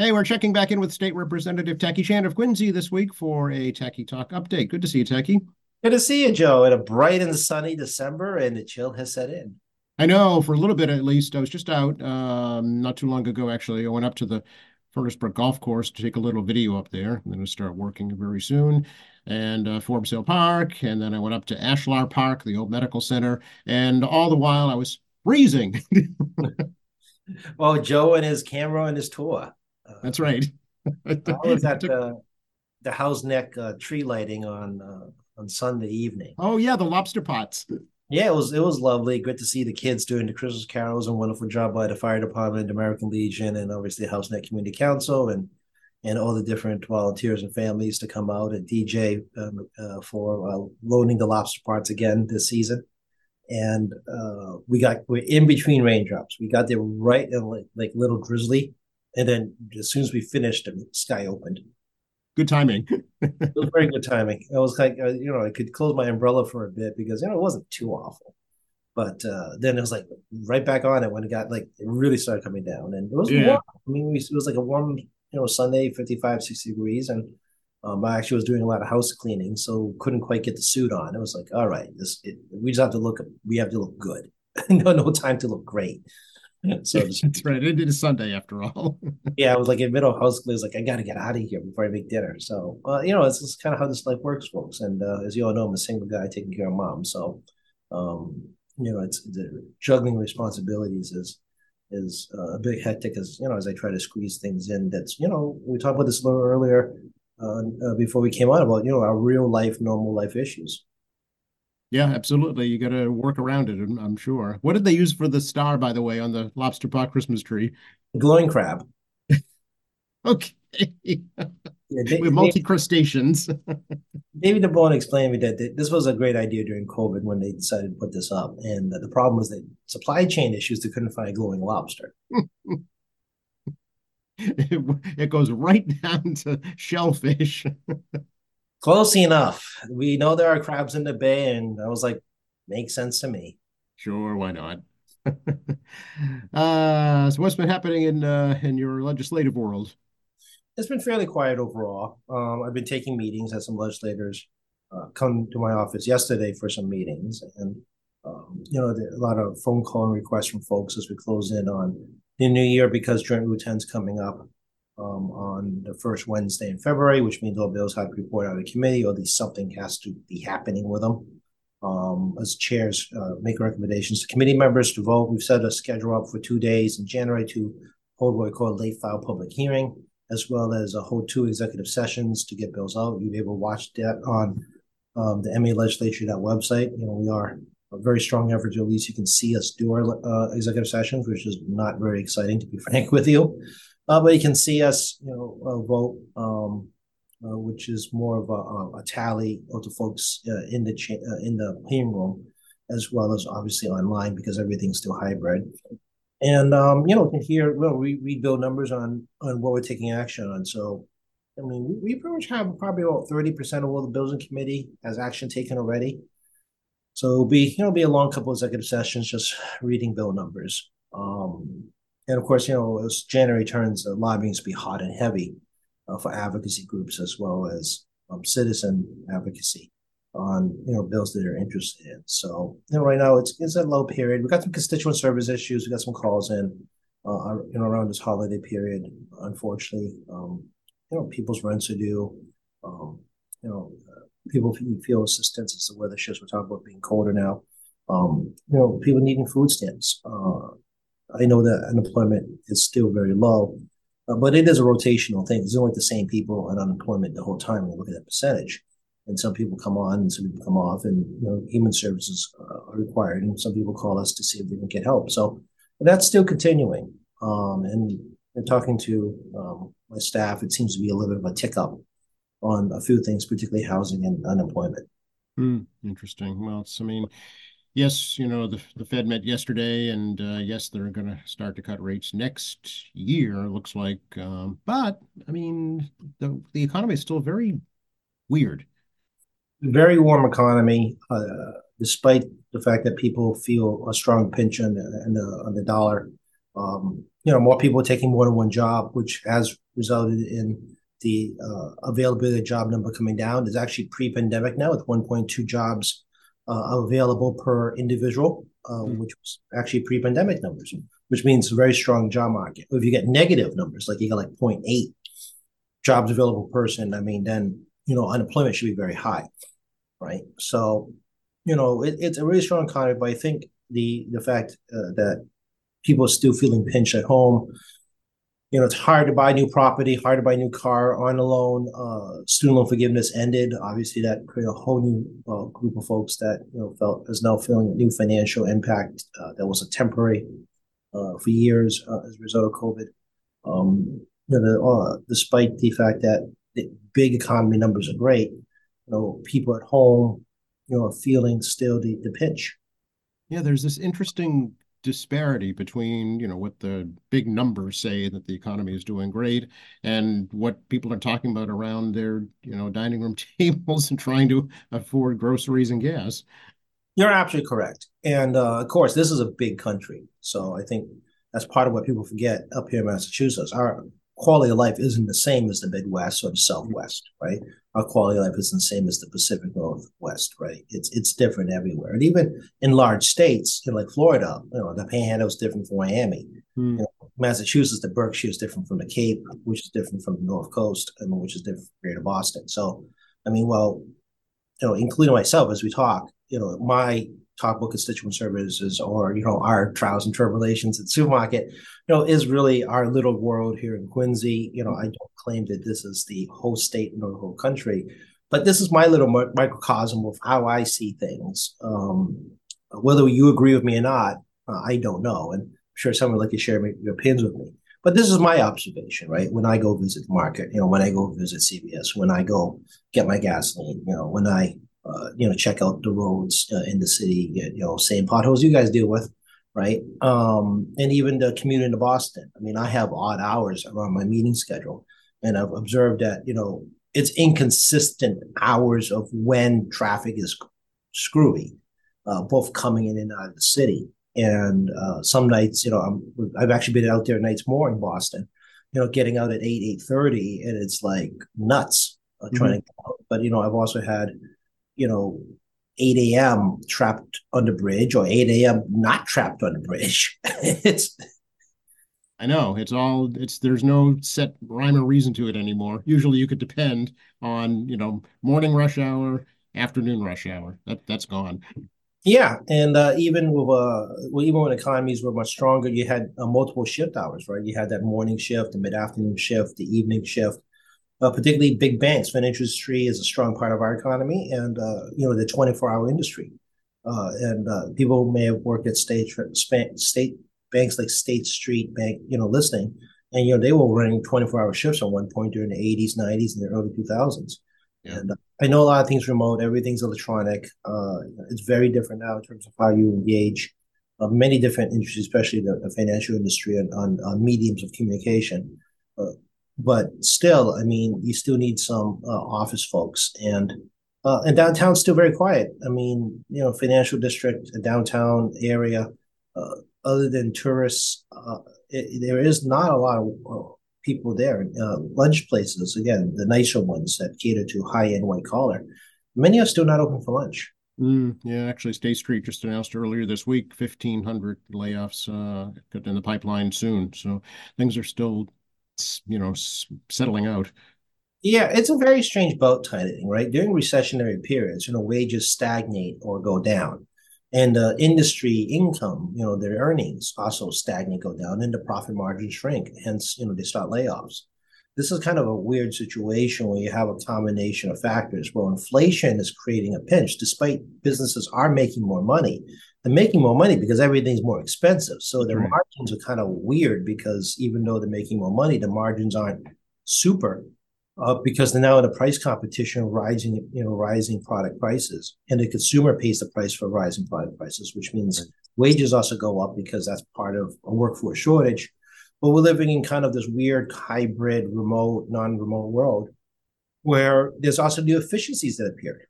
Hey, we're checking back in with State Representative Tackey Chan of Quincy this week for a Tackey Talk update. Good to see you, Tackey. Good to see you, Joe. In a bright and sunny December, and the chill has set in. I know, for a little bit at least. I was just out um, not too long ago, actually. I went up to the Furnace-Brook Golf Course to take a little video up there. I'm going to start working very soon. And uh, Forbes Hill Park. And then I went up to Ashlar Park, the old medical center. And all the while I was freezing. well, Joe and his camera and his tour. That's right. I was at the the Houghs Neck uh, tree lighting on uh, on Sunday evening. Oh yeah, the lobster pots. Yeah, it was it was lovely. Great to see the kids doing the Christmas carols. A wonderful job by the fire department, American Legion, and obviously Houghs Neck Community Council, and and all the different volunteers and families to come out and DJ um, uh, for uh, loading the lobster parts again this season. And uh, we got we're in between raindrops. We got there right in like, like little drizzly and then as soon as we finished, the sky opened. Good timing. it was very good timing. It was like uh, you know I could close my umbrella for a bit because you know it wasn't too awful, but uh, then it was like right back on it when it got like it really started coming down and it was yeah. warm. I mean it was like a warm you know Sunday 55 60 degrees and um, I actually was doing a lot of house cleaning so couldn't quite get the suit on. It was like all right this it, we just have to look we have to look good. no no time to look great. so that's right. It is Sunday after all. yeah, I was like in middle of house was like, I got to get out of here before I make dinner. So, uh, you know, it's just kind of how this life works, folks. And uh, as you all know, I'm a single guy taking care of mom. So, um, you know, it's the juggling responsibilities is is uh, a bit hectic as you know as I try to squeeze things in. That's you know we talked about this a little earlier uh, uh, before we came on about you know our real life, normal life issues. Yeah, absolutely. You got to work around it, I'm sure. What did they use for the star, by the way, on the lobster pot Christmas tree? Glowing crab. okay. Yeah, they, With multi crustaceans. David DeBone explained to me that this was a great idea during COVID when they decided to put this up. And the problem was that supply chain issues, they couldn't find glowing lobster. it, it goes right down to shellfish. Close enough. We know there are crabs in the bay, and I was like, makes sense to me. Sure, why not? uh, so what's been happening in uh, in your legislative world? It's been fairly quiet overall. Um, I've been taking meetings. Had some legislators uh, come to my office yesterday for some meetings, and um, you know, a lot of phone call and requests from folks as we close in on the new year because Joint Rule 10's coming up um, on the first Wednesday in February, which means all bills have to report out of committee, or at least something has to be happening with them. Um, as chairs uh, make recommendations to committee members to vote, we've set a schedule up for two days in January to hold what we call late file public hearing, as well as a hold two executive sessions to get bills out. You'll be able to watch that on um, the MA Legislature that website. You know, we are a very strong effort to at least you can see us do our uh, executive sessions, which is not very exciting to be frank with you. Uh, but you can see us, you know, uh, vote, um, uh, which is more of a, a tally of the folks uh, in the cha- uh, in the hearing room, as well as obviously online because everything's still hybrid. And um, you know, can hear well, we read bill numbers on on what we're taking action on. So, I mean, we, we pretty much have probably about thirty percent of all the bills in committee has action taken already. So it'll be you know be a long couple of executive sessions just reading bill numbers. Um, and of course, you know, as January turns, uh, lobbying to be hot and heavy uh, for advocacy groups as well as um, citizen advocacy on you know bills that they're interested in. So you know, right now it's it's a low period. We got some constituent service issues. We got some calls in, uh, you know, around this holiday period. Unfortunately, um, you know, people's rents are due. Um, you know, uh, people feel assistance as the weather shifts we're talking about being colder now. Um, you know, people needing food stamps. Uh, I know that unemployment is still very low, uh, but it is a rotational thing. It's only the same people on unemployment the whole time when you look at that percentage. And some people come on and some people come off, and you know, human services uh, are required. And some people call us to see if they can get help. So that's still continuing. Um, and, and talking to um, my staff, it seems to be a little bit of a tick up on a few things, particularly housing and unemployment. Mm, interesting. Well, it's, I mean, yes, you know, the, the Fed met yesterday, and uh, yes, they're going to start to cut rates next year, looks like. Um, but, I mean, the, the economy is still very weird. Very warm economy, uh, despite the fact that people feel a strong pinch on the, on the, on the dollar. Um, you know, more people taking more than one job, which has resulted in the uh, availability of job number coming down. Is actually pre-pandemic now with 1.2 jobs available per individual, mm. which was actually pre-pandemic numbers, which means a very strong job market. If you get negative numbers, like you got like 0.8 jobs available person, I mean, then you know unemployment should be very high, right? So, you know, it, it's a really strong economy, but I think the the fact uh, that people are still feeling pinched at home. You know, it's hard to buy new property, hard to buy a new car on a loan. Uh, student loan forgiveness ended. Obviously, that created a whole new uh, group of folks that you know felt is now feeling a new financial impact uh, that was a temporary uh, for years uh, as a result of COVID. Um, you know, uh, despite the fact that the big economy numbers are great, you know, people at home, you know, are feeling still the, the pinch. Yeah, there's this interesting disparity between you know what the big numbers say that the economy is doing great and what people are talking about around their you know dining room tables and trying to afford groceries and gas. You're absolutely correct. And uh, of course this is a big country. So i think that's part of what people forget up here in massachusetts. Our quality of life isn't the same as the midwest or the southwest right our quality of life isn't the same as the Pacific Northwest, right? It's it's different everywhere, and even in large states, you know, like Florida, you know, the Panhandle is different from Miami. Mm. You know, Massachusetts, the Berkshire is different from the Cape, which is different from the North Coast, and which is different from Greater Boston. So, I mean, well, you know, including myself as we talk, you know, my talk book constituent services or you know our trials and tribulations at supermarket you know is really our little world here in quincy. You know i don't claim that this is the whole state nor the whole country but this is my little microcosm of how i see things. Um, whether you agree with me or not uh, i don't know and i'm sure someone would like to share your opinions with me but this is my observation right? When i go visit the market you know when i go visit cvs when i go get my gasoline you know when i uh, you know, check out the roads uh, in the city, you know, same potholes you guys deal with, right? Um, and even the commute into Boston. I mean, I have odd hours around my meeting schedule, and I've observed that, you know, it's inconsistent hours of when traffic is screwy, uh, both coming in and out of the city. And uh, some nights, you know, I'm, I've actually been out there nights more in Boston, you know, getting out at 8, 8.30, and it's like nuts uh, trying mm-hmm. to But, you know, I've also had you know, 8 a.m. trapped on the bridge or 8 a.m. not trapped on the bridge. it's I know it's all it's there's no set rhyme or reason to it anymore. Usually you could depend on, you know, morning rush hour, afternoon rush hour. That that's gone. Yeah, and uh, even with uh, well, even when economies were much stronger, you had uh, multiple shift hours, right? You had that morning shift, the mid afternoon shift, the evening shift uh, particularly big banks. Financial industry is a strong part of our economy, and uh, you know the 24-hour industry. Uh, and uh, people may have worked at state state banks like State Street Bank, you know, listening, and you know they were running 24-hour shifts at one point during the 80s, 90s, and the early 2000s. Yeah. And uh, I know a lot of things remote. Everything's electronic. Uh, it's very different now in terms of how you engage. many different industries, especially the, the financial industry, and on, on mediums of communication but still, I mean, you still need some uh, office folks, and uh, and downtown's still very quiet. I mean, you know, financial district, downtown area, uh, other than tourists, uh, it, there is not a lot of uh, people there. Uh, lunch places, again, the nicer ones that cater to high end white collar, many are still not open for lunch. Mm, yeah, actually, State Street just announced earlier this week 1,500 layoffs uh, in the pipeline soon. So things are still you know settling out. Yeah, it's a very strange boat tightening, right? During recessionary periods, you know, wages stagnate or go down, and uh, industry income, you know, their earnings also stagnate, go down, and the profit margins shrink. Hence, you know, they start layoffs. This is kind of a weird situation where you have a combination of factors. Well, inflation is creating a pinch, despite businesses are making more money they're making more money because everything's more expensive. So their right. margins are kind of weird because even though they're making more money, the margins aren't super uh, because they're now in a price competition, rising you know rising product prices, and the consumer pays the price for rising product prices, which means right. wages also go up because that's part of a workforce shortage. But we're living in kind of this weird hybrid, remote, non-remote world where there's also new efficiencies that appear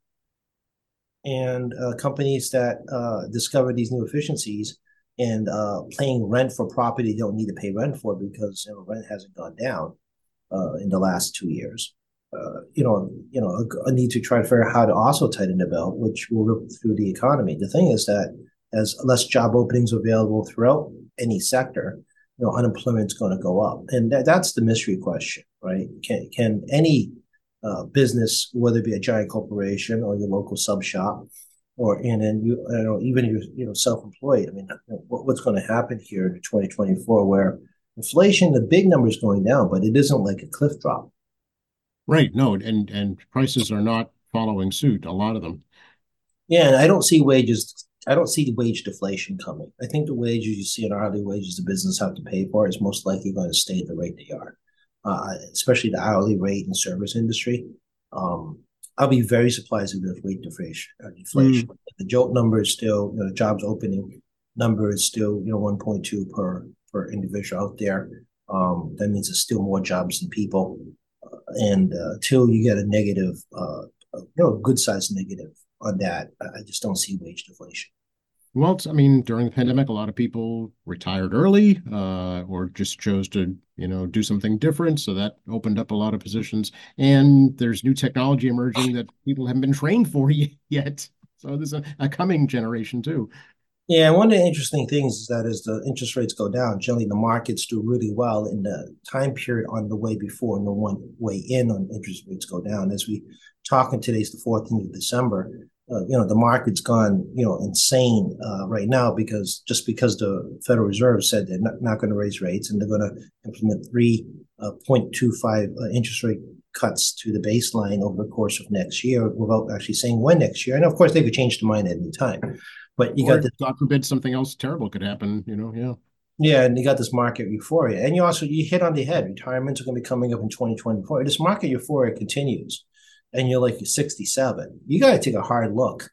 and uh, companies that uh, discover these new efficiencies and uh, paying rent for property they don't need to pay rent for because you know, rent hasn't gone down uh, in the last two years. Uh, you know, you know, a, a, need to try to figure out how to also tighten the belt, which will rip through the economy. The thing is that as less job openings available throughout any sector, you know, unemployment's going to go up, and that, that's the mystery question, right? Can can any uh, business, whether it be a giant corporation or your local sub shop, or and then you, you know, even you're you know self-employed, I mean, what, what's going to happen here in 2024, where inflation, the big number is going down, but it isn't like a cliff drop. Right. No, and and prices are not following suit. A lot of them. Yeah, and I don't see wages. I don't see the wage deflation coming. I think the wages you see in hourly wages the business have to pay for is most likely going to stay at the rate they are, uh, especially the hourly rate in service industry. Um, I'll be very surprised if there's wage deflation. Deflation. Mm. The JOLT number is still, you know, jobs opening number is still, you know, 1.2 per per individual out there. Um, that means there's still more jobs than people. Uh, and uh, until you get a negative, uh, you know, good sized negative on that, I just don't see wage deflation. Well, I mean, during the pandemic, a lot of people retired early uh, or just chose to, you know, do something different. So that opened up a lot of positions. And there's new technology emerging that people haven't been trained for yet. So there's a, a coming generation too. Yeah, one of the interesting things is that as the interest rates go down, generally the markets do really well in the time period on the way before and the one way in on interest rates go down. As we talking today's the 14th of December, uh, you know the market's gone you know insane uh, right now because just because the Federal Reserve said they're not, not going to raise rates and they're going to implement three uh, 0.25 uh, interest rate cuts to the baseline over the course of next year without actually saying when next year. And of course, they could change their mind at any time. But you or got the God forbid something else terrible could happen. You know, yeah. Yeah, and you got this market euphoria, and you also you hit on the head. Retirements are going to be coming up in 2024. This market euphoria continues and you're like you're 67, you got to take a hard look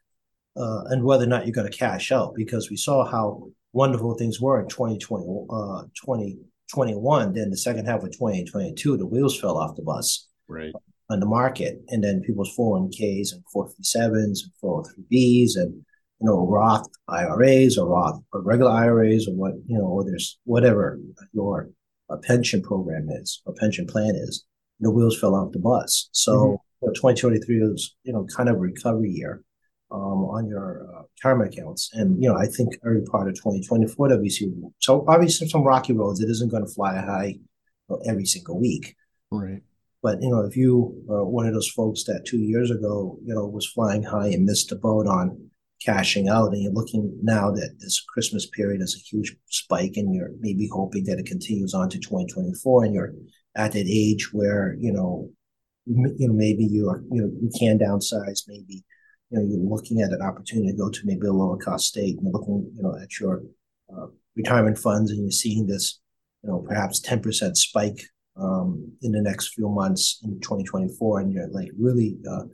uh, and whether or not you're going to cash out because we saw how wonderful things were in 2020, uh, 2021. Then the second half of 2022, the wheels fell off the bus right. on the market. And then people's 401ks and 457s and 403bs and, you know, Roth IRAs or Roth or regular IRAs or what, you know, or there's whatever your a pension program is or pension plan is, the wheels fell off the bus. So, mm-hmm know, 2023 was, you know, kind of a recovery year um, on your uh, retirement accounts. And, you know, I think early part of 2024 that we see, so obviously some rocky roads, it isn't going to fly high every single week. Right. But, you know, if you are one of those folks that two years ago, you know, was flying high and missed the boat on cashing out and you're looking now that this Christmas period is a huge spike and you're maybe hoping that it continues on to 2024 and you're at that age where, you know, you know, maybe you are, you know, you can downsize. Maybe, you know, you're looking at an opportunity to go to maybe a lower cost state. And looking, you know, at your uh, retirement funds, and you're seeing this, you know, perhaps ten percent spike um, in the next few months in 2024, and you're like really uh,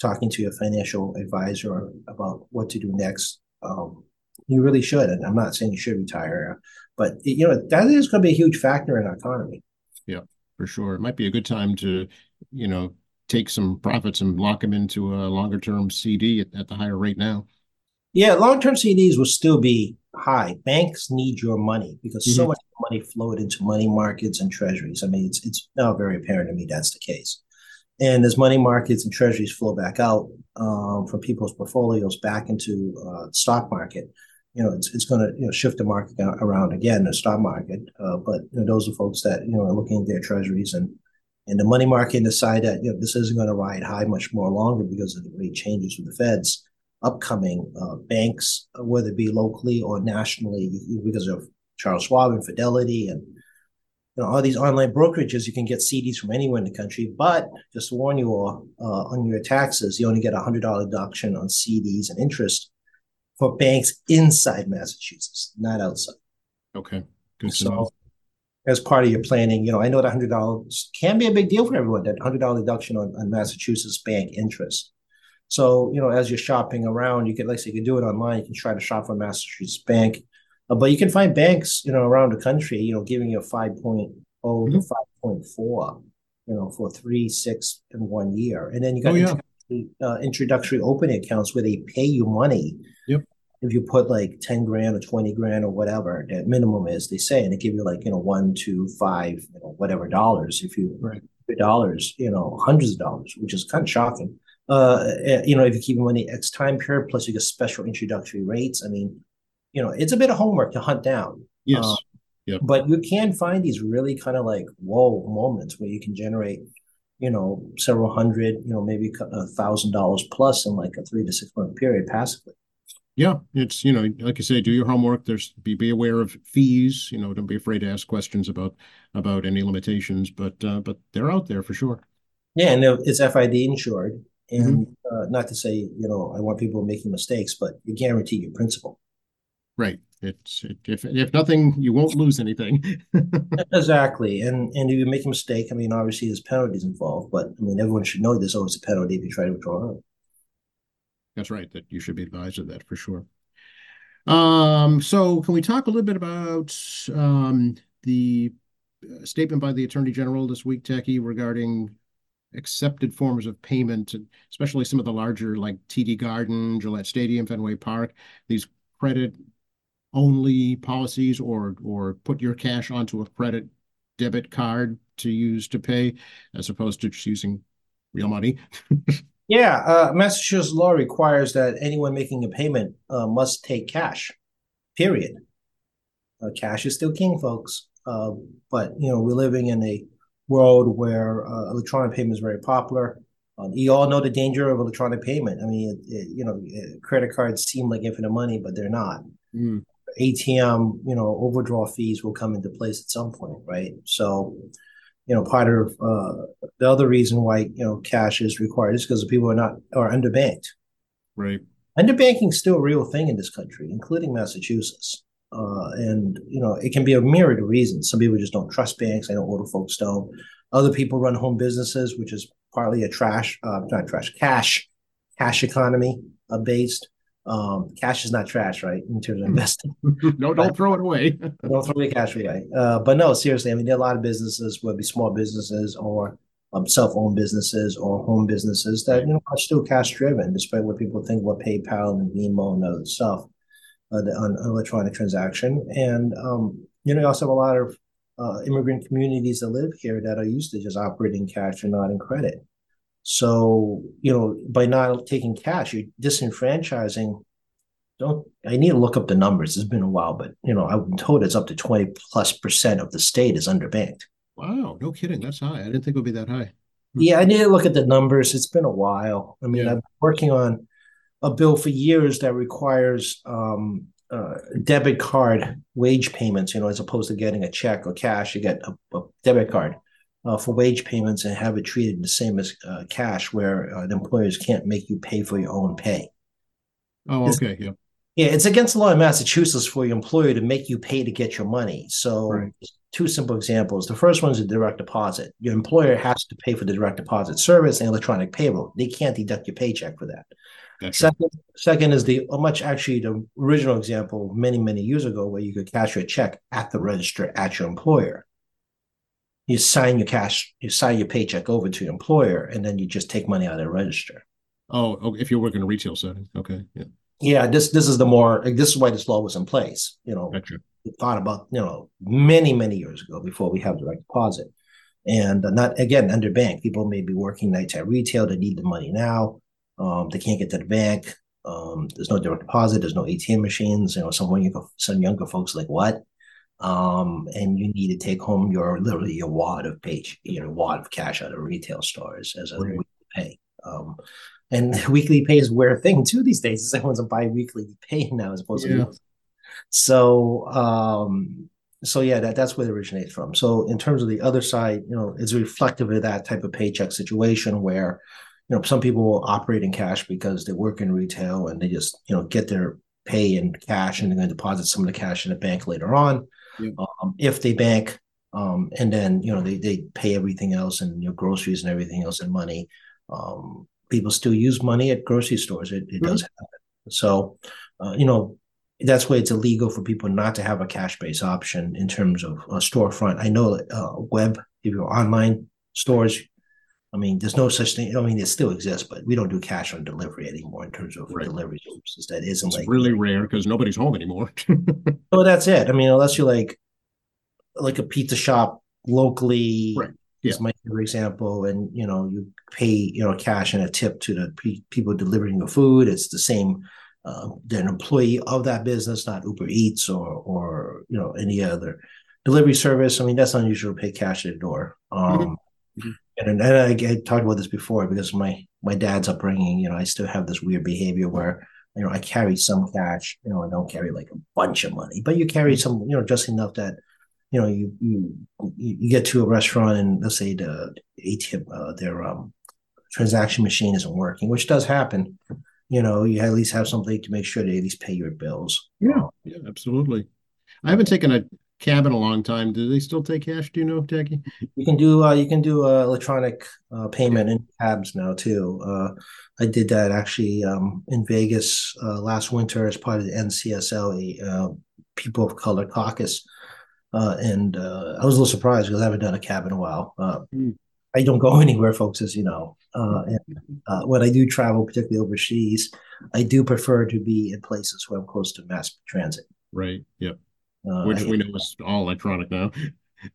talking to your financial advisor about what to do next. Um, you really should, and I'm not saying you should retire, but you know that is going to be a huge factor in our economy. Yeah, for sure. It might be a good time to you know, take some profits and lock them into a longer term CD at, at the higher rate now. Yeah, long term CDs will still be high. Banks need your money because mm-hmm. so much money flowed into money markets and treasuries. I mean, it's it's now very apparent to me that's the case. And as money markets and treasuries flow back out um, from people's portfolios back into uh, stock market, you know, it's, it's going to you know shift the market around again, the stock market. Uh, but you know, those are folks that you know are looking at their treasuries and and the money market decide that you know this isn't going to ride high much more longer because of the rate changes with the Feds. Upcoming uh, banks, whether it be locally or nationally, because of Charles Schwab and Fidelity and you know all these online brokerages, you can get CDs from anywhere in the country. But just to warn you all, uh, on your taxes, you only get a hundred dollar deduction on CDs and interest for banks inside Massachusetts, not outside. Okay, good so, know as part of your planning. You know, I know that hundred dollars can be a big deal for everyone. That hundred dollar deduction on, on Massachusetts bank interest. So you know, as you're shopping around, you can like say you can do it online. You can try to shop for Massachusetts bank, uh, but you can find banks you know around the country you know giving you a five mm-hmm. to five point four, you know, for three, six, and one year, and then you got. Oh, yeah. Uh, introductory opening accounts where they pay you money if you put like 10 grand or 20 grand or whatever that minimum is, they say, and they give you like, you know, one, two, five, you know, whatever dollars. If you Right. dollars, you know, hundreds of dollars, which is kind of shocking. Uh, eh, you know, if you keep money X time period, plus you get special introductory rates. I mean, you know, it's a bit of homework to hunt down. Yes. Uh, Yep. But you can find these really kind of like whoa moments where you can generate, you know, several hundred, you know, maybe a thousand dollars plus in like a three to six month period passively. Yeah, it's, you know, like I say, do your homework. There's be be aware of fees, you know, don't be afraid to ask questions about about any limitations, but uh, but they're out there for sure. Yeah, and it's FID insured. And uh, not to say, you know, I want people making mistakes, but you guarantee your principal. Right. It's it, if if nothing, you won't lose anything. Exactly. And and if you make a mistake, I mean, obviously there's penalties involved, but I mean, everyone should know there's always a penalty if you try to withdraw. That's right, that you should be advised of that for sure. Um, so can we talk a little bit about um, the uh, statement by the Attorney General this week, Tackey, regarding accepted forms of payment, especially some of the larger like TD Garden, Gillette Stadium, Fenway Park, these credit only policies or or put your cash onto a credit debit card to use to pay as opposed to just using real money. Yeah, uh, Massachusetts law requires that anyone making a payment uh, must take cash. Period. Uh, cash is still king, folks. Uh, but you know we're living in a world where uh, electronic payment is very popular. Um, you all know the danger of electronic payment. I mean, it, it, you know, credit cards seem like infinite money, but they're not. Mm. ATM, you know, overdraw fees will come into place at some point, right? So, you know, part of uh, the other reason why you know cash is required is because people are not are underbanked. Right. Underbanking is still a real thing in this country, including Massachusetts. Uh, and you know, it can be a myriad of reasons. Some people just don't trust banks. I know older folks don't. Other people run home businesses, which is partly a trash, uh, not trash, cash, cash economy uh, based. Um, cash is not trash, right? In terms of investing. no, don't throw it away. don't throw your cash away. Uh, but no, seriously, I mean, there are a lot of businesses, whether it be small businesses or um, self-owned businesses or home businesses that you know are still cash driven, despite what people think about PayPal and Venmo and other stuff uh, the, on electronic transaction. And um, you know, you also have a lot of uh, immigrant communities that live here that are used to just operating cash and not in credit. So, you know, by not taking cash, you're disenfranchising. Don't I need to look up the numbers? It's been a while, but you know, I've been told it's up to 20 plus percent of the state is underbanked. Wow, no kidding. That's high. I didn't think it would be that high. Yeah, I need to look at the numbers. It's been a while. I mean, Yeah. I've been working on a bill for years that requires um, uh, debit card wage payments, you know, as opposed to getting a check or cash, you get a, a debit card uh, for wage payments and have it treated the same as uh, cash, where uh, the employers can't make you pay for your own pay. Oh, okay. Yeah. Yeah, it's against the law in Massachusetts for your employer to make you pay to get your money. So, Right. two simple examples. The first one is a direct deposit. Your employer has to pay for the direct deposit service and electronic payroll. They can't deduct your paycheck for that. Second, second is the uh, much actually the original example many many years ago where you could cash your check at the register at your employer. You sign your cash, you sign your paycheck over to your employer, and then you just take money out of the register. Oh, okay. If you're working in a retail setting. Okay. Yeah. Yeah, this this is the more like, this is why this law was in place. You know, Gotcha. we thought about you know many many years ago before we have direct deposit, and not again under bank. People may be working nights at retail. They need the money now. Um, they can't get to the bank. Um, there's no direct deposit. There's no ATM machines. You know, some younger some younger folks like what? Um, and you need to take home your literally your wad of page, your wad of cash out of retail stores as a Right. weekly pay. Um, and weekly pay is where a thing too these days. It's everyone's a bi-weekly pay now as opposed Yeah. to so um so yeah that, that's where it originates from so in terms of the other side you know it's reflective of that type of paycheck situation where you know some people will operate in cash because they work in retail and they just you know get their pay in cash and they're going to deposit some of the cash in the bank later on Yeah. um, if they bank um, and then you know they, they pay everything else and you know groceries and everything else in money um, people still use money at grocery stores it, it does happen so uh, you know that's why it's illegal for people not to have a cash-based option in terms of a storefront. I know uh, web, if you're online stores, I mean, there's no such thing. I mean, it still exists, but we don't do cash on delivery anymore in terms of Right. delivery services. That isn't It's like really rare because nobody's home anymore. Oh, that's it. I mean, unless you're like like a pizza shop locally, Right. is my favorite example, and you know, you pay you know cash and a tip to the pe- people delivering the food. It's the same. Uh, they're an employee of that business, not Uber Eats or or you know any other delivery service. I mean, that's unusual to pay cash at the door. Um, Mhm. And, and I, I talked about this before because my my dad's upbringing. You know, I still have this weird behavior where you know I carry some cash. You know, I don't carry like a bunch of money, but you carry some. You know, just enough that you know you you you get to a restaurant and let's say the ATM uh, their um transaction machine isn't working, which does happen. You know, you at least have something to make sure they at least pay your bills. Yeah, yeah, absolutely. I haven't taken a cab in a long time. Do they still take cash? Do you know, Tackey? You can do uh, you can do uh, electronic uh, payment in cabs now too. Uh, I did that actually um, in Vegas uh, last winter as part of the NCSL, uh, People of Color Caucus, uh, and uh, I was a little surprised because I haven't done a cab in a while. Uh, Hmm. I don't go anywhere, folks, as you know. Uh, and uh, when I do travel, particularly overseas, I do prefer to be in places where I'm close to mass transit. Right. Yep. Uh, Which we know is all electronic now.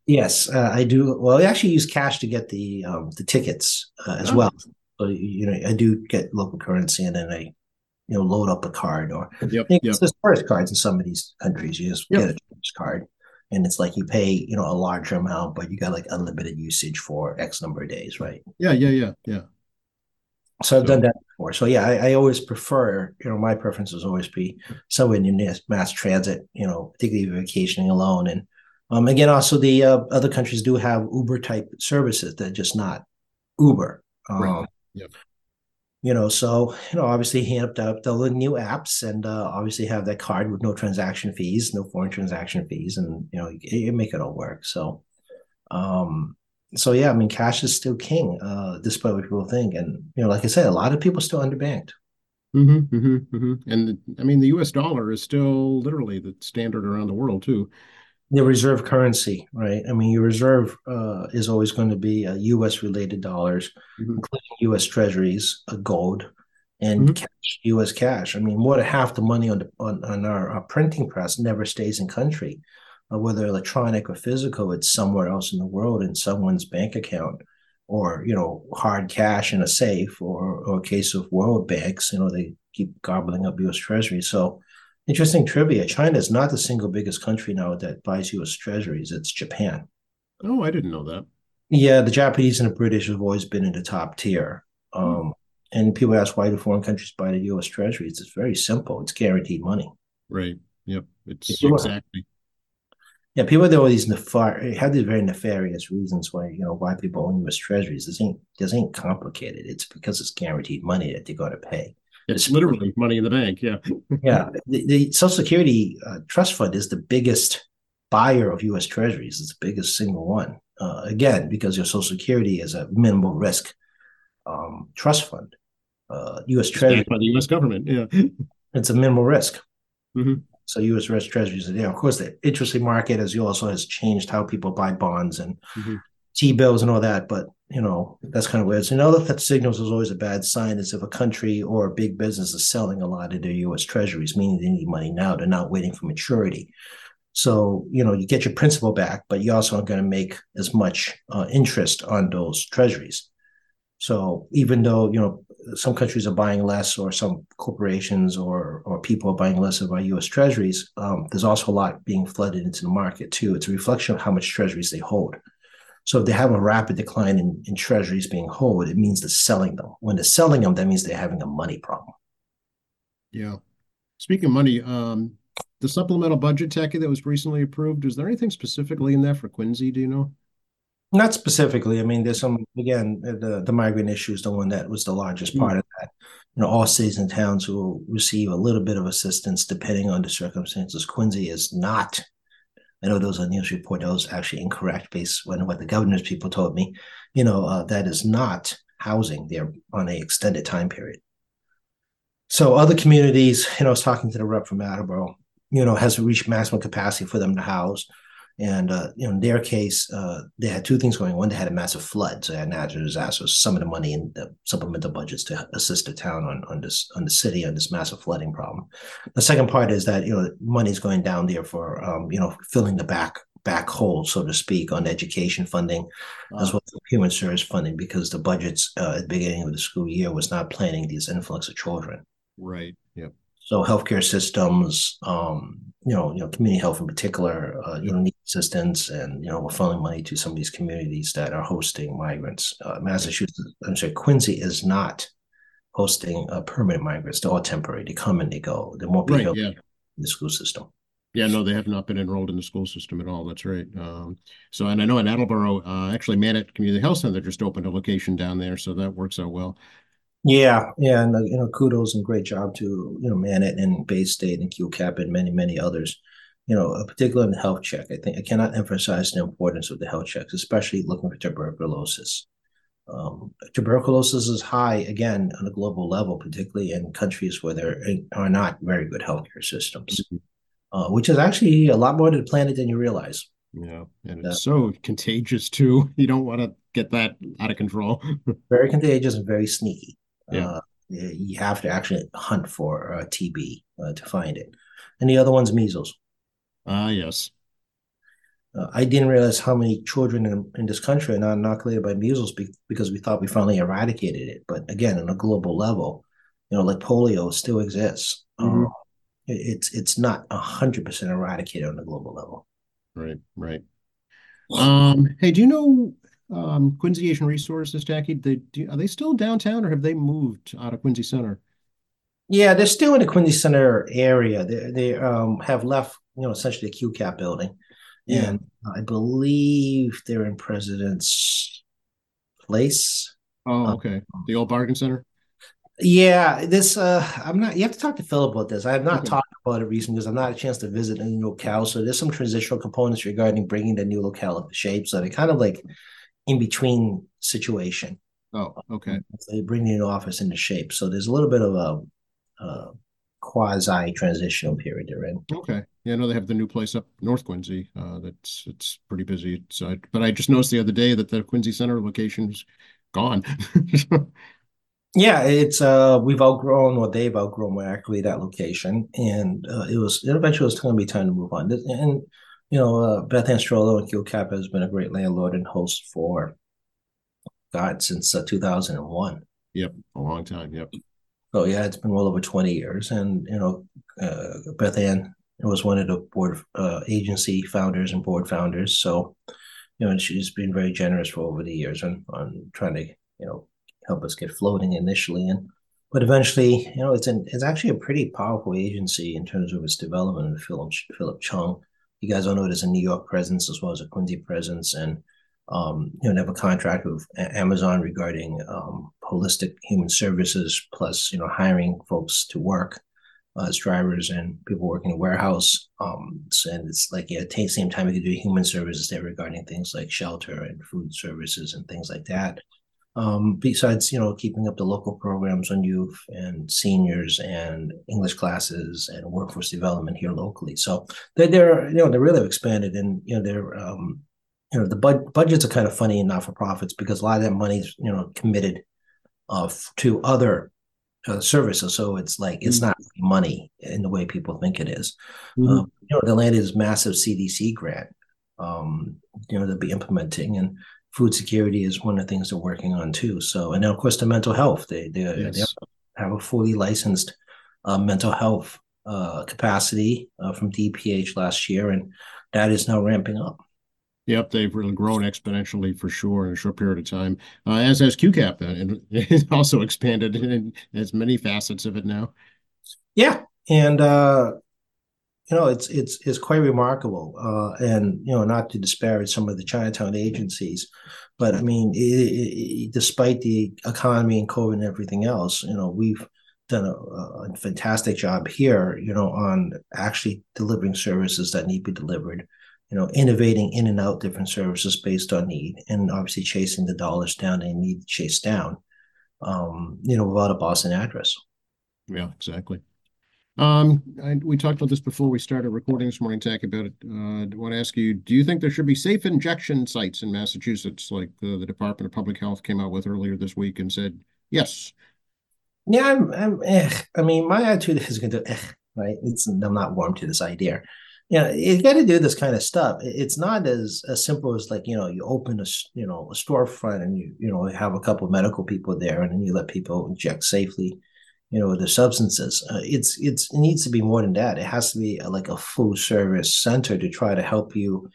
Yes, uh, I do. Well, I actually use cash to get the um, the tickets uh, as Oh. well. So you know, I do get local currency, and then I, you know, load up a card or Yep. Yep. it's just tourist cards in some of these countries. You just Yep. get a tourist card, and it's like you pay, you know, a larger amount, but you got like unlimited usage for X number of days, right? Yeah. Yeah. Yeah. Yeah. So I've So- done that before. So yeah, I, I always prefer, you know, my preference is always be somewhere in mass, mass transit, you know, particularly vacationing alone. And um, again, also the uh, other countries do have Uber type services that just not Uber. Um, Right. Yep. You know, so you know, obviously he up the, the new apps and uh, obviously have that card with no transaction fees, no foreign transaction fees, and you know, you, you make it all work. So, um, so yeah, I mean, cash is still king, uh, despite what people think. And you know, like I said, a lot of people still underbanked. hmm hmm hmm And the, I mean, the U.S. dollar is still literally the standard around the world too. The reserve currency, right? I mean, your reserve uh, is always going to be uh, U.S. related dollars, Mhm. including U.S. Treasuries, uh, gold, and Mhm. cash, U.S. cash. I mean, more than half the money on the on, on our, our printing press never stays in country, whether electronic or physical. It's somewhere else in the world in someone's bank account, or you know, hard cash in a safe, or or a case of world banks. You know, they keep gobbling up U.S. Treasuries. So. Interesting trivia. China is not the single biggest country now that buys U.S. treasuries. It's Japan. Oh, I didn't know that. Yeah, the Japanese and the British have always been in the top tier. Um, and people ask why do foreign countries buy the U.S. treasuries? It's very simple. It's guaranteed money. Right. Yep. It's exactly. Yeah, people have all these nefar- have these very nefarious reasons why you know why people own U.S. treasuries. This ain't this ain't complicated. It's because it's guaranteed money that they're going to pay. It's It's- literally money in the bank. Yeah. Yeah, the, the Social Security uh, Trust Fund is the biggest buyer of U.S. Treasuries. It's the biggest single one. Uh, again, because your Social Security is a minimal risk um, trust fund. Uh, U.S. Treasury, by the U.S. government. Yeah. it's a minimal risk. Mhm. So U.S. Res- Treasuries are there. Of course, the interest rate market, as you also has changed how people buy bonds and Mhm. T-bills and all that. But you know that's kind of weird. So another that signals is always a bad sign is if a country or a big business is selling a lot of their U.S. Treasuries, meaning they need money now. They're not waiting for maturity. So you know you get your principal back, but you also aren't going to make as much uh, interest on those treasuries. So even though you know some countries are buying less, or some corporations or or people are buying less of our U.S. Treasuries, um, there's also a lot being flooded into the market too. It's a reflection of how much Treasuries they hold. So if they have a rapid decline in, in Treasuries being held, it means they're selling them. When they're selling them, that means they're having a money problem. Yeah. Speaking of money, um, the supplemental budget Tackey that was recently approved, is there anything specifically in there for Quincy? Do you know? Not specifically. I mean, there's some again the the migrant issue is the one that was the largest part of that. You know, all cities and towns will receive a little bit of assistance depending on the circumstances. Quincy is not. I know there was a news report that was actually incorrect based on what the governor's people told me. You know, uh, that is not housing there on a extended time period. So other communities, you know, I was talking to the rep from Attleboro, you know, has reached maximum capacity for them to house And uh, you know, in their case, uh, they had two things going. One, they had a massive flood, so they had natural disasters. Some of the money in the supplemental budgets to assist the town on on this on the city on this massive flooding problem. The second part is that you know money's going down there for um, you know filling the back back hole, so to speak, on education funding wow. as well as human service funding because the budgets uh, at the beginning of the school year was not planning these influx of children. Right. Yep. So healthcare systems, um, you know, you know, community health in particular, uh, you know, assistance, and you know, we're funneling money to some of these communities that are hosting migrants. Uh, Massachusetts, I'm sorry, Quincy is not hosting uh, permanent migrants. They're all temporary. They come and they go. They won't be right, yeah. in the school system. Yeah, no, they have not been enrolled in the school system at all. That's right. Um, so, and I know in Attleboro, uh, actually, Manet Community Health Center just opened a location down there, so that works out well. Yeah, yeah, and uh, you know, kudos and great job to you know Manet and Bay State and QCAP and many many others. You know, uh, particularly in the health check, I think I cannot emphasize the importance of the health checks, especially looking for tuberculosis. Um, tuberculosis is high again on a global level, particularly in countries where there are not very good healthcare systems. Mm-hmm uh, which is actually a lot more to the planet than you realize. Yeah, and it's so contagious too. You don't want to get that out of control. very contagious and very sneaky. Yeah. Uh, you have to actually hunt for uh, TB uh, to find it. And the other one's measles. Ah, yes. Uh, I didn't realize how many children in, in this country are not inoculated by measles be, because we thought we finally eradicated it. But again, on a global level, you know, like polio still exists. Mm-hmm. Um, it's it's not hundred percent eradicated on a global level. Right, right. Um, hey, do you know um, Quincy Asian Resources, Tackey? They do, are they still downtown, or have they moved out of Quincy Center? Yeah, they're still in the Quincy Center area. They they um, have left, you know, essentially the QCAP building, yeah. and I believe they're in President's Place. Oh, okay. The old bargain center. Yeah, this uh I'm not you have to talk to Phil about this. I have not okay. talked about it recently because I'm not a chance to visit a new locale. So there's some transitional components regarding bringing the new locale into shape. So they kind of like in between situation. Oh, okay. They bring the new office into shape. So there's a little bit of a, a quasi transitional period they're in. Okay. Yeah, I know they have the new place up North Quincy. Uh, that's it's pretty busy. So, but I just noticed the other day that the Quincy Center location is gone. yeah, it's uh we've outgrown or they've outgrown accurately that location, and uh, it was it eventually was going to be time to move on. And you know, uh, Beth Ann Strollo and QCAP has been a great landlord and host for God since uh, 2001. Yep, a long time. Yep. So yeah, it's been well over 20 years, and you know, uh, Beth Ann was one of the board uh, agency founders and board founders. So you know, and she's been very generous for over the years on on trying to you know help us get floating initially, and but eventually, you know, it's an it's actually a pretty powerful agency in terms of its development. Philip Philip Chong, you guys all know there's a New York presence as well as a Quincy presence, and um, you know, they have a contract with Amazon regarding um, holistic human services, plus you know, hiring folks to work uh, as drivers and people working in warehouse. Um, and it's like yeah, at the same time we could do human services there regarding things like shelter and food services and things like that um, besides you know keeping up the local programs on youth and seniors and English classes and workforce development here locally. So they're, they're you know they're really expanded and you know they're um, you know the bud- budgets are kind of funny in not for profits because a lot of that money is you know committed uh, to other uh, services. So it's like it's mm-hmm. not money in the way people think it is. Mm-hmm. Um, you know, the land is massive CDC grant. Um, you know, they'll be implementing and food security is one of the things they're working on too. So, and then of course the mental health. They they, yes. they have a fully licensed uh, mental health uh, capacity uh, from DPH last year, and that is now ramping up. Yep, they've really grown exponentially for sure in a short period of time. Uh, as has QCAP, and it's also expanded in as many facets of it now. Yeah, and uh, you know, it's it's it's quite remarkable. Uh, and you know, not to disparage some of the Chinatown agencies, but I mean, it, it, despite the economy and COVID and everything else, you know, we've done a, a, fantastic job here. You know, on actually delivering services that need to be delivered. You know, innovating in and out different services based on need, and obviously chasing the dollars down they need to chase down. Um, you know, without a Boston address. Yeah, exactly. Um, I, we talked about this before we started recording this morning, Tack, about it. Uh, I want to ask you, do you think there should be safe injection sites in Massachusetts, like the, the Department of Public Health came out with earlier this week and said, yes? Yeah, I'm, I'm eh. I mean, my attitude is going to, eh, right? It's I'm not warm to this idea. You know, you got to do this kind of stuff. It's not as as simple as like you know you open a you know a storefront and you you know have a couple medical people there and then you let people inject safely you know the substances. Uh, it's it's it needs to be more than that. It has to be a, like a full service center to try to help you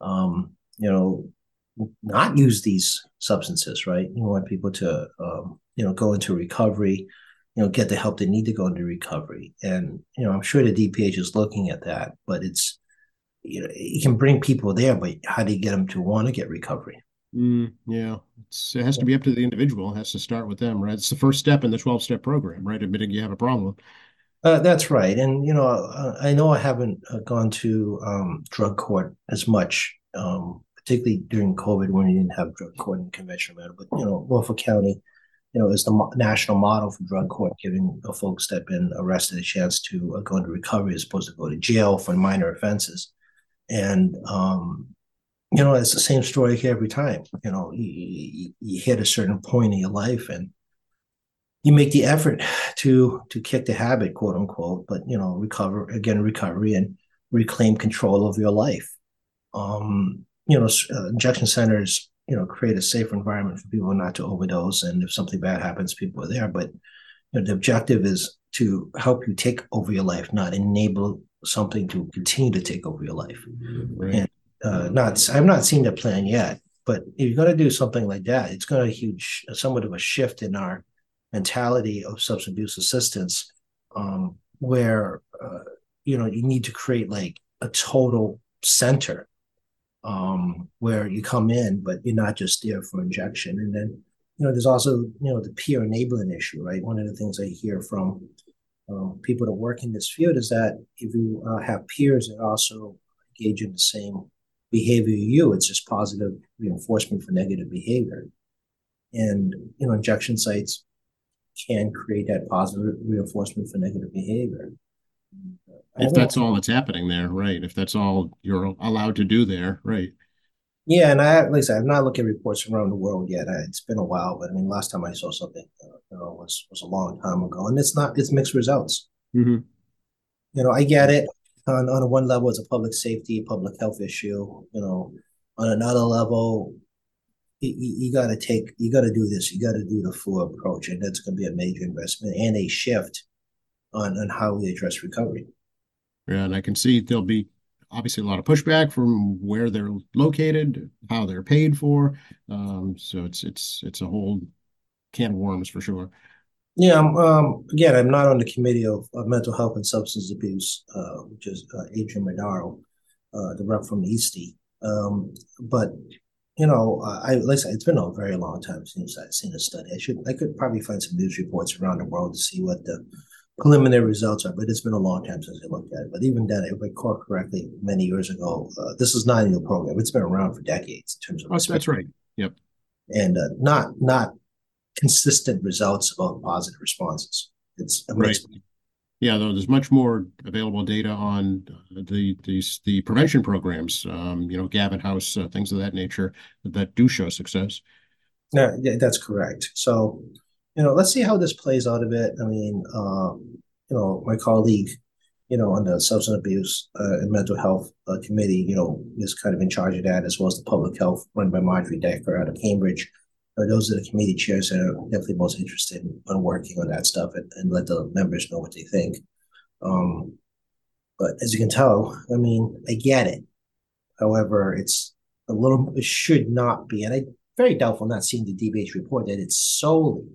um you know not use these substances right? You want people to um you know go into recovery you know get the help they need to go into recovery and you know i'm sure the dph is looking at that but it's you know you can bring people there but how do you get them to want to get recovery Mm, yeah, it's, it has to be up to the individual. It has to start with them, right? It's the first step in the 12 step program, right? Admitting you have a problem. Uh, that's right. And, you know, uh, I know I haven't uh, gone to um, drug court as much, um, particularly during COVID when we didn't have drug court in conventional manner. But, you know, Norfolk County, you know, is the mo- national model for drug court, giving uh, folks that have been arrested a chance to uh, go into recovery as opposed to go to jail for minor offenses. And, um, you know, it's the same story every time. You know, you, you, you hit a certain point in your life and you make the effort to to kick the habit, quote unquote, but you know, recover again, recovery and reclaim control of your life. Um, you know, uh, injection centers, you know, create a safer environment for people not to overdose, and if something bad happens, people are there. But you know, the objective is to help you take over your life, not enable something to continue to take over your life. Right. And uh, not I've not seen the plan yet, but if you're going to do something like that, it's going to huge somewhat of a shift in our mentality of substance abuse assistance, um, where uh, you know you need to create like a total center um, where you come in, but you're not just there for injection. And then you know there's also you know the peer enabling issue, right? One of the things I hear from uh, people that work in this field is that if you uh, have peers that also engage in the same behavior you, it's just positive reinforcement for negative behavior. And, you know, injection sites can create that positive reinforcement for negative behavior. If that's all that's happening there, right? If that's all you're allowed to do there, right? Yeah, and I, like I said, I've not looked at reports around the world yet. It's been a while, but I mean, last time I saw something, uh, you know, was was a long time ago, and it's not it's mixed results. Mm-hmm. You know, I get it on, on one level it's a public safety public health issue you know on another level you, you got to take you got to do this you got to do the full approach and that's going to be a major investment and a shift on on how we address recovery and i can see there'll be obviously a lot of pushback from where they're located how they're paid for um, so it's it's it's a whole can of worms for sure yeah, um, again, I'm not on the committee of, of mental health and substance abuse, uh, which is uh, Adrian Madaro, uh, the rep from Eastie. Um, but you know, I listen. It's been a very long time since I've seen a study. I should, I could probably find some news reports around the world to see what the preliminary results are. But it's been a long time since I looked at it. But even then, if I recall correctly, many years ago, uh, this is not a new program. It's been around for decades in terms of. Oh, that's right. Yep. And uh, not not consistent results about positive responses. It's right. Yeah, though there's much more available data on the the, the prevention programs, um, you know, Gavin House, uh, things of that nature that do show success. Yeah, yeah, that's correct. So, you know, let's see how this plays out a bit. I mean, uh, you know, my colleague, you know, on the substance abuse uh, and mental health uh, committee, you know, is kind of in charge of that, as well as the public health run by Marjorie Decker out of Cambridge those are the committee chairs that are definitely most interested in, in working on that stuff and, and, let the members know what they think. Um, but as you can tell, I mean, I get it. However, it's a little, it should not be, and I'm very doubtful not seeing the DPH report that it's solely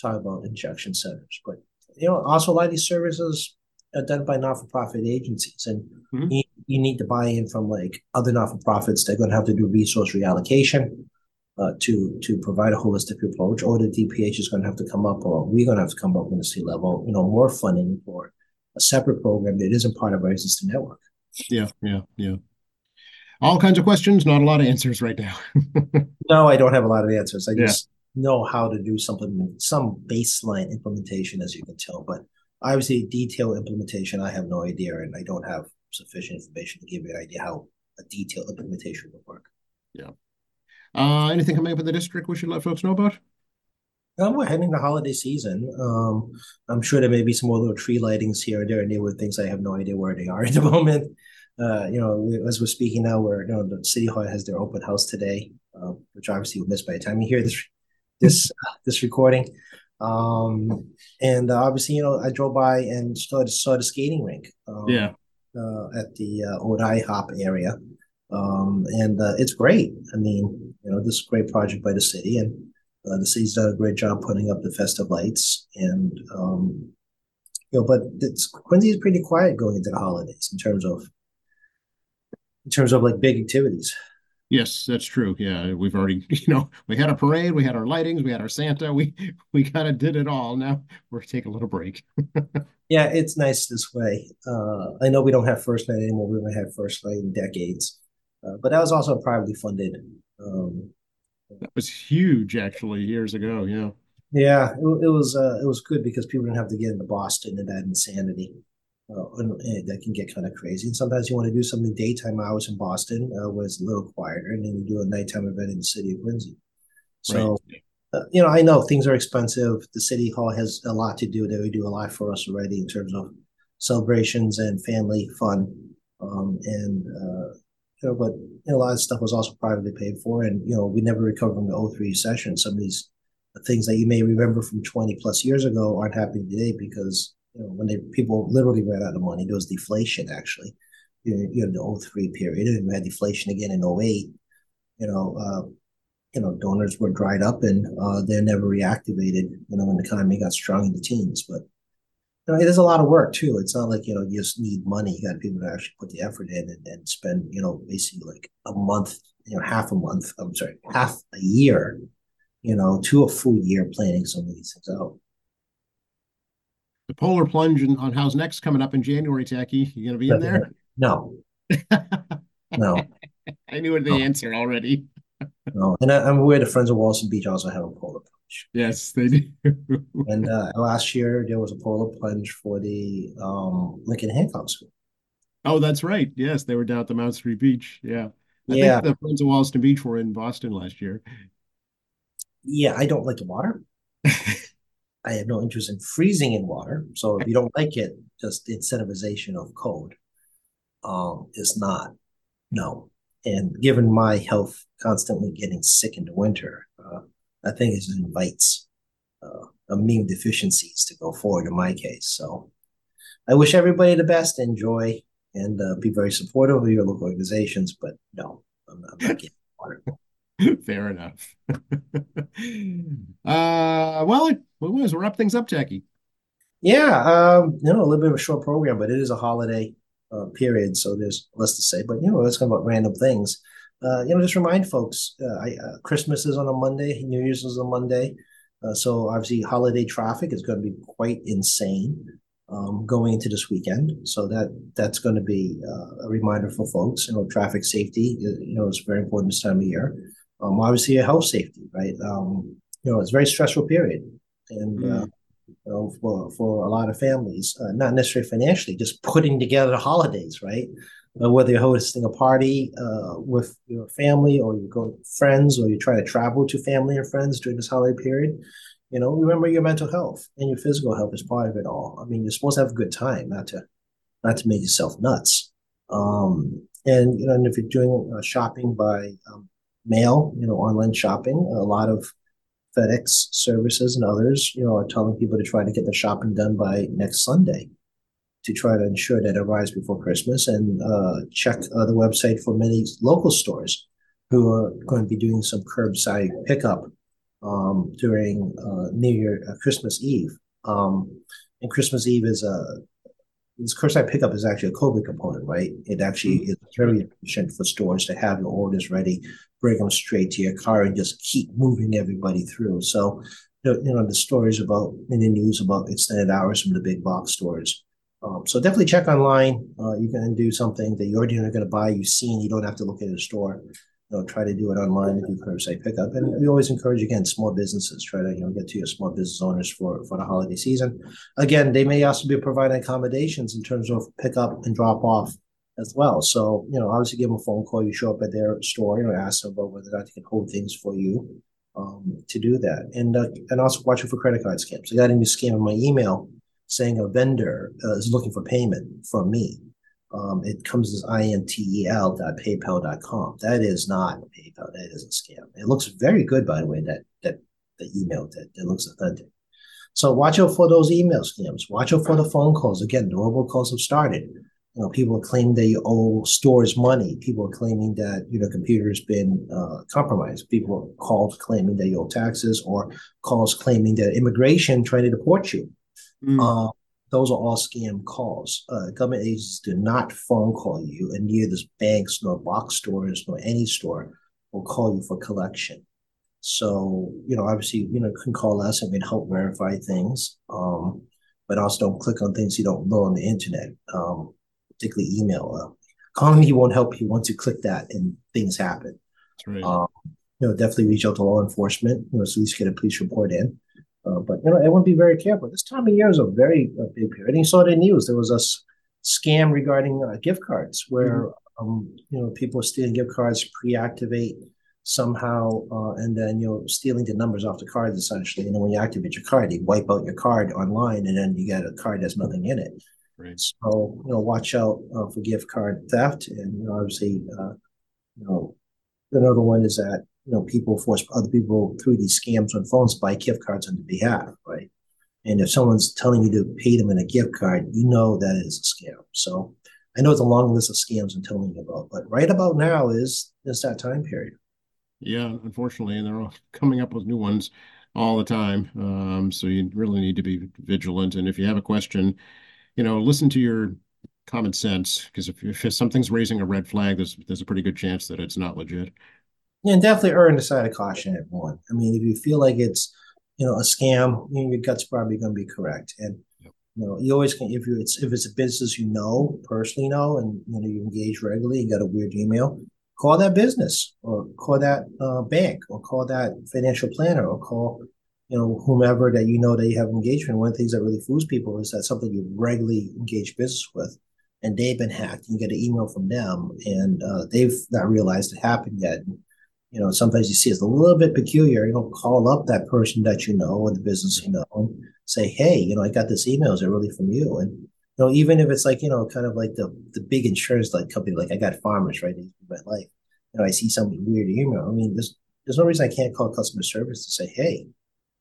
talking about injection centers. But, you know, also a lot of these services are done by not-for-profit agencies, and mm-hmm. you, you need to buy in from like other not-for-profits. They're going to have to do resource reallocation uh, to to provide a holistic approach, or the DPH is going to have to come up, or we're going to have to come up with the state level, you know, more funding for a separate program that isn't part of our existing network. Yeah, yeah, yeah. All kinds of questions, not a lot of answers right now. no, I don't have a lot of answers. I just yeah. Know how to do something, some baseline implementation, as you can tell. But obviously, detailed implementation, I have no idea, and I don't have sufficient information to give you an idea how a detailed implementation would work. Yeah. Uh, anything coming up in the district we should let folks know about? Um, we're heading the holiday season. Um, I'm sure there may be some more little tree lightings here and there, and with things I have no idea where they are at the moment. Uh, you know, we, as we're speaking now, we're you know the city hall has their open house today, uh, which obviously will miss by the time you hear this this this recording. Um, and uh, obviously, you know, I drove by and saw, saw the skating rink. Um, yeah. Uh, at the uh, old IHOP area, um, and uh, it's great. I mean, you know, this is a great project by the city, and uh, the city's done a great job putting up the festive lights. And um, you know, but it's Quincy is pretty quiet going into the holidays in terms of in terms of like big activities. Yes, that's true. Yeah, we've already, you know, we had a parade, we had our lightings, we had our Santa, we we kind of did it all. Now we're taking a little break. yeah, it's nice this way. Uh, I know we don't have first night anymore. We haven't had first night in decades, uh, but that was also privately funded. Um, that was huge, actually, years ago. Yeah. Yeah, it, it was uh, it was good because people didn't have to get into Boston and that insanity uh, that can get kind of crazy. And sometimes you want to do something daytime hours in Boston uh, where it's a little quieter, and then you do a nighttime event in the city of Quincy. So, right. uh, you know, I know things are expensive. The city hall has a lot to do. They do a lot for us already in terms of celebrations and family fun. Um, and uh, you know, but you know, a lot of stuff was also privately paid for, and you know, we never recovered from the 03 session. Some of these things that you may remember from 20 plus years ago aren't happening today because you know, when they people literally ran out of money, there was deflation actually. You, you know, the 03 period, and we had deflation again in 08. You know, uh, you know, donors were dried up and uh, they're never reactivated. You know, when the economy got strong in the teens, but you know, is a lot of work too. It's not like you know you just need money. You got people to actually put the effort in and, and spend you know basically like a month, you know, half a month. I'm sorry, half a year, you know, to a full year planning some of these things out the polar plunge on Houghs Neck coming up in January, Tackey. You going to be in there? No. no. I knew the no. answer already. no, and I, am aware the Friends of Wollaston Beach also have a polar plunge. Yes, they do. and uh, last year there was a polar plunge for the um, Lincoln Hancock School. Oh, that's right. Yes, they were down at the Mount Street Beach. Yeah. I yeah. think the Friends of Wollaston Beach were in Boston last year. Yeah, I don't like the water. I have no interest in freezing in water. So if you don't like it, just incentivization of code um, is not no. And given my health constantly getting sick in the winter, uh, I think it invites uh, immune deficiencies to go forward in my case. So I wish everybody the best, enjoy, and uh, be very supportive of your local organizations. But no, I'm not, getting water. Fair enough. uh, well, what was wrap things up, Tackey? Yeah, um, you know, a little bit of a short program, but it is a holiday uh, period, so there's less to say. But you know, let's go about random things. Uh, you know, just remind folks: uh, I, uh, Christmas is on a Monday, New Year's is on a Monday, uh, so obviously holiday traffic is going to be quite insane um, going into this weekend. So that that's going to be uh, a reminder for folks. You know, traffic safety, you know, is very important this time of year. Um, obviously, a health safety, right? Um, you know, it's a very stressful period and mm. uh, you know, for for a lot of families, uh, not necessarily financially, just putting together holidays, right? Uh, whether you're hosting a party uh, with your family, or you're going with friends, or you try to travel to family or friends during this holiday period, you know, remember your mental health and your physical health is part of it all. I mean, you're supposed to have a good time, not to not to make yourself nuts. Um, and you know, and if you're doing uh, shopping by um, mail, you know, online shopping, a lot of FedEx services and others, you know, are telling people to try to get the shopping done by next Sunday to try to ensure that it arrives before Christmas and uh, check uh, the website for many local stores who are going to be doing some curbside pickup um, during uh, New Year, uh, Christmas Eve. Um, and Christmas Eve is a this curbside pickup is actually a COVID component, right? It actually mm-hmm. is very efficient for stores to have your orders ready, bring them straight to your car, and just keep moving everybody through. So, you know, the stories about in the news about extended hours from the big box stores. Um, so definitely check online. Uh, you can do something that you already are going to buy. You've seen. You don't have to look at the store. Know, try to do it online and do curbside pickup. And we always encourage again small businesses try to you know get to your small business owners for for the holiday season. Again, they may also be providing accommodations in terms of pickup and drop off as well. So you know, obviously, give them a phone call. You show up at their store, you know, ask them about whether or not they can hold things for you um, to do that, and uh, and also watching for credit card scams. I got a new scam in my email saying a vendor uh, is looking for payment from me. Um, it comes as intel dot paypal dot com. That is not PayPal. That is a scam. It looks very good, by the way. That that the email that, that looks authentic. So watch out for those email scams. Watch out for the phone calls. Again, the robocalls have started. You know, people are claiming they owe stores money. People are claiming that you know computer's been uh, compromised. People are calls claiming they owe taxes, or calls claiming that immigration trying to deport you. Mm. Uh, those are all scam calls. Uh, government agencies do not phone call you, and neither banks nor box stores nor any store will call you for collection. So, you know, obviously, you know, can call us and we help verify things. Um, but also don't click on things you don't know on the internet, um, particularly email. Uh, calling you won't help you once you click that and things happen. Right. Um, you know, definitely reach out to law enforcement, you know, so at least get a police report in. Uh, but you know, everyone be very careful. This time of year is a very uh, big period. And you saw the news. There was a s- scam regarding uh, gift cards where mm-hmm. um, you know people stealing gift cards, pre-activate somehow, uh, and then you know stealing the numbers off the cards essentially. And then when you activate your card, they wipe out your card online, and then you get a card that's nothing in it. Right. So you know, watch out uh, for gift card theft, and you know, obviously, uh, you know, another one is that you know, people force other people through these scams on phones buy gift cards on their behalf, right? And if someone's telling you to pay them in a gift card, you know that is a scam. So I know it's a long list of scams I'm telling you about, but right about now is is that time period. Yeah, unfortunately, and they're all coming up with new ones all the time. Um, so you really need to be vigilant. And if you have a question, you know, listen to your common sense because if, if something's raising a red flag, there's there's a pretty good chance that it's not legit. Yeah, and definitely err on the side of caution, everyone. I mean, if you feel like it's, you know, a scam, you know, your gut's probably going to be correct. And yep. you know, you always can if you it's if it's a business you know personally know, and you know you engage regularly, you got a weird email, call that business or call that uh, bank or call that financial planner or call you know whomever that you know that you have engagement. One of the things that really fools people is that something you regularly engage business with and they've been hacked. And you get an email from them, and uh, they've not realized it happened yet you know, sometimes you see it's a little bit peculiar. You don't call up that person that you know or the business you know and say, hey, you know, I got this email. Is it really from you? And you know, even if it's like, you know, kind of like the the big insurance like company, like I got farmers, right? In my life. You know, I see some weird email. I mean, there's there's no reason I can't call customer service to say, hey,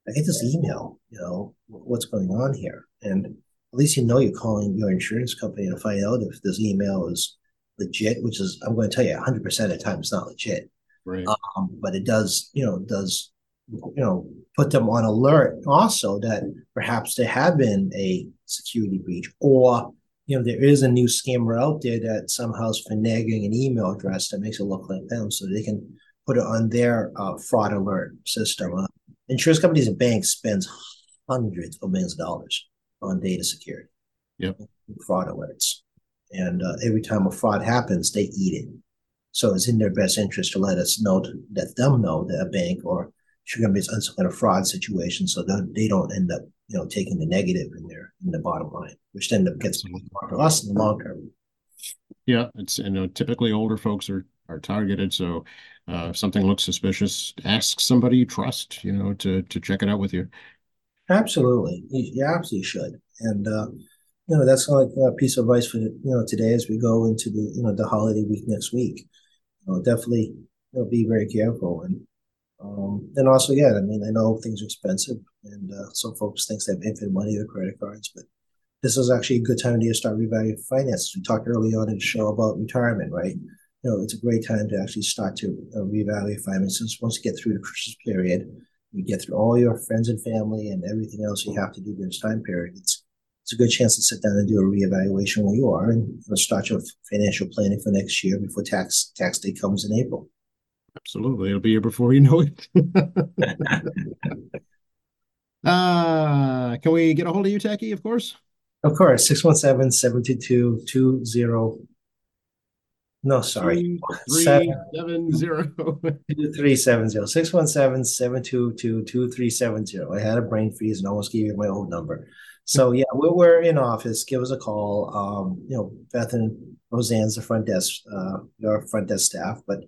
I get this email, you know, what's going on here? And at least you know you're calling your insurance company to find out if this email is legit, which is I'm going to tell you 100% of the time it's not legit. Right. Um, but it does, you know, does you know put them on alert also that perhaps there have been a security breach or you know there is a new scammer out there that somehow is finagling an email address that makes it look like them so they can put it on their uh, fraud alert system. Uh, insurance companies and banks spends hundreds of millions of dollars on data security. Yep. Fraud alerts. And uh, every time a fraud happens they eat it so it's in their best interest to let us know, to let them know that a bank or sugar company is in some kind of fraud situation, so that they don't end up, you know, taking the negative in their in the bottom line, which then gets to us in the long term. Yeah, it's you know typically older folks are are targeted, so uh, if something looks suspicious, ask somebody you trust, you know, to to check it out with you. Absolutely, you, you absolutely should, and. uh you know that's like a piece of advice for you know today as we go into the you know the holiday week next week know, definitely you know, be very careful. And um, and also, yeah, I mean, I know things are expensive, and uh, some folks think they have infinite money with credit cards, but this is actually a good time to start revaluing finances. We talked early on in the show about retirement, right? You know, it's a great time to actually start to uh, reevaluate finances. Once you get through the Christmas period, you get through all your friends and family and everything else you have to do during this time period. It's it's a good chance to sit down and do a reevaluation where you are and start your financial planning for next year before tax tax day comes in April. Absolutely. It'll be here before you know it. uh, can we get a hold of you, Tackey, of course? Of course. 617 722 20 No, sorry. Three, Seven. seven, zero. Two three seven zero six one seven seven two two two three seven zero. I had a brain freeze and almost gave you my old number. So yeah, we're, we're in office. Give us a call. Um, you know, Beth and Roseanne's the front desk, uh, our front desk staff, but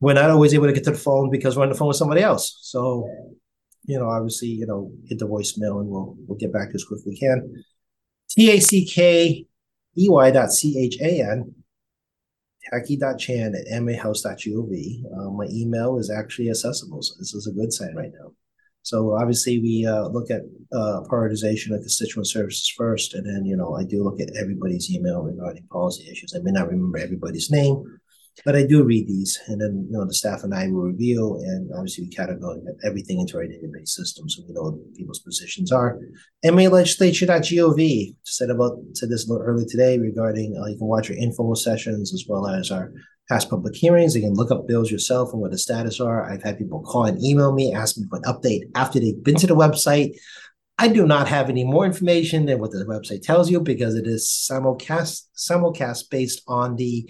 we're not always able to get to the phone because we're on the phone with somebody else. So, you know, obviously, you know, hit the voicemail and we'll we'll get back as quick as we can. T A C K E Y dot C H A N tackey.chan at mahouse.gov. Uh, my email is actually accessible, so this is a good sign right now. So obviously we uh, look at uh, prioritization of constituent services first, and then you know I do look at everybody's email regarding policy issues. I may not remember everybody's name, but I do read these, and then you know the staff and I will review, and obviously we categorize everything into our database system, so we know what people's positions are. MAlegislature.gov said about said this a little earlier today regarding uh, you can watch our informal sessions as well as our past public hearings. You can look up bills yourself and what the status are. I've had people call and email me, ask me for an update after they've been to the website. I do not have any more information than what the website tells you because it is simulcast simulcast based on the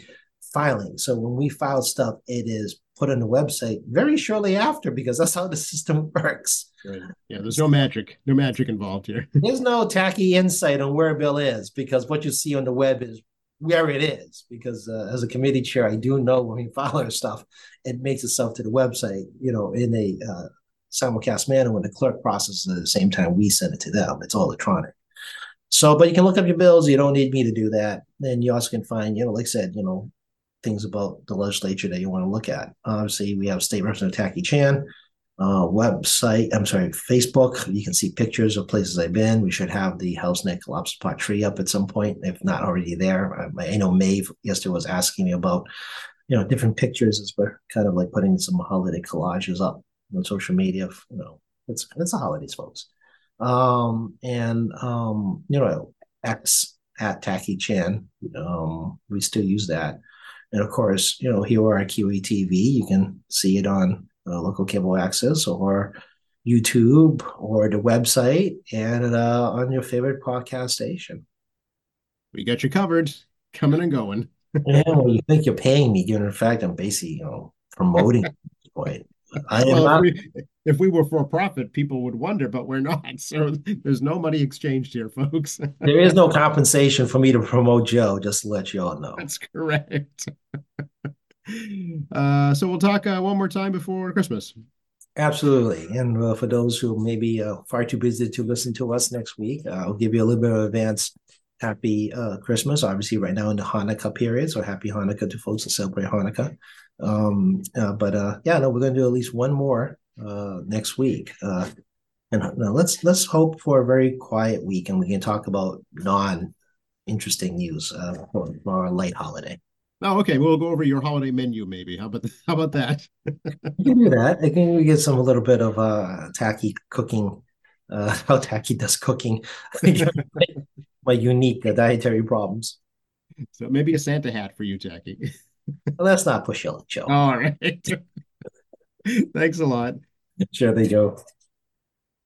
filing. So when we file stuff, it is put on the website very shortly after because that's how the system works. Right. Yeah, there's no magic, no magic involved here. There's no Tackey insight on where a bill is because what you see on the web is where it is. Because uh, as a committee chair, I do know when we file our stuff, it makes itself to the website, you know, in a uh, simulcast manner when the clerk processes it at the same time we send it to them. It's all electronic. So, but you can look up your bills. You don't need me to do that. And you also can find, you know, like I said, you know, things about the legislature that you want to look at. Obviously, we have State Representative Tackey Chan uh, website. I'm sorry, Facebook. You can see pictures of places I've been. We should have the Houghs Neck Lobster Pot tree up at some point, if not already there. I, I know Maeve yesterday was asking me about, you know, different pictures as we're kind of like putting some holiday collages up on social media. You know, it's it's the holidays, folks. Um, and um, you know, X at Tackey Chan. Um, we still use that. And of course, you know, here are QATV. You can see it on uh, local cable access or YouTube or the website and uh, on your favorite podcast station. We got you covered, coming and going. yeah, well, you think you're paying me, given the fact I'm basically, you know, promoting at this point. I am Well, not. if, we, if we were for profit, people would wonder, but we're not. So there's no money exchanged here, folks. There is no compensation for me to promote Joe. Just to let you all know. That's correct. Uh, so we'll talk uh, one more time before Christmas. Absolutely. And uh, for those who may be uh, far too busy to listen to us next week, uh, I'll give you a little bit of advance happy uh, Christmas. Obviously, right now in the Hanukkah period. So happy Hanukkah to folks that celebrate Hanukkah. Um, uh, but uh, yeah, no, we're going to do at least one more uh, next week. Uh, and now let's let's hope for a very quiet week, and we can talk about non interesting news uh, for, for our light holiday. Oh, okay. We'll go over your holiday menu, maybe. How about how about that? We can do that. I think we get some a little bit of uh Tackey cooking, uh how Tackey does cooking. My unique uh, dietary problems. So maybe a Santa hat for you, Tackey. Well, let's not push your luck, Joe. All right. Thanks a lot. Sure they go.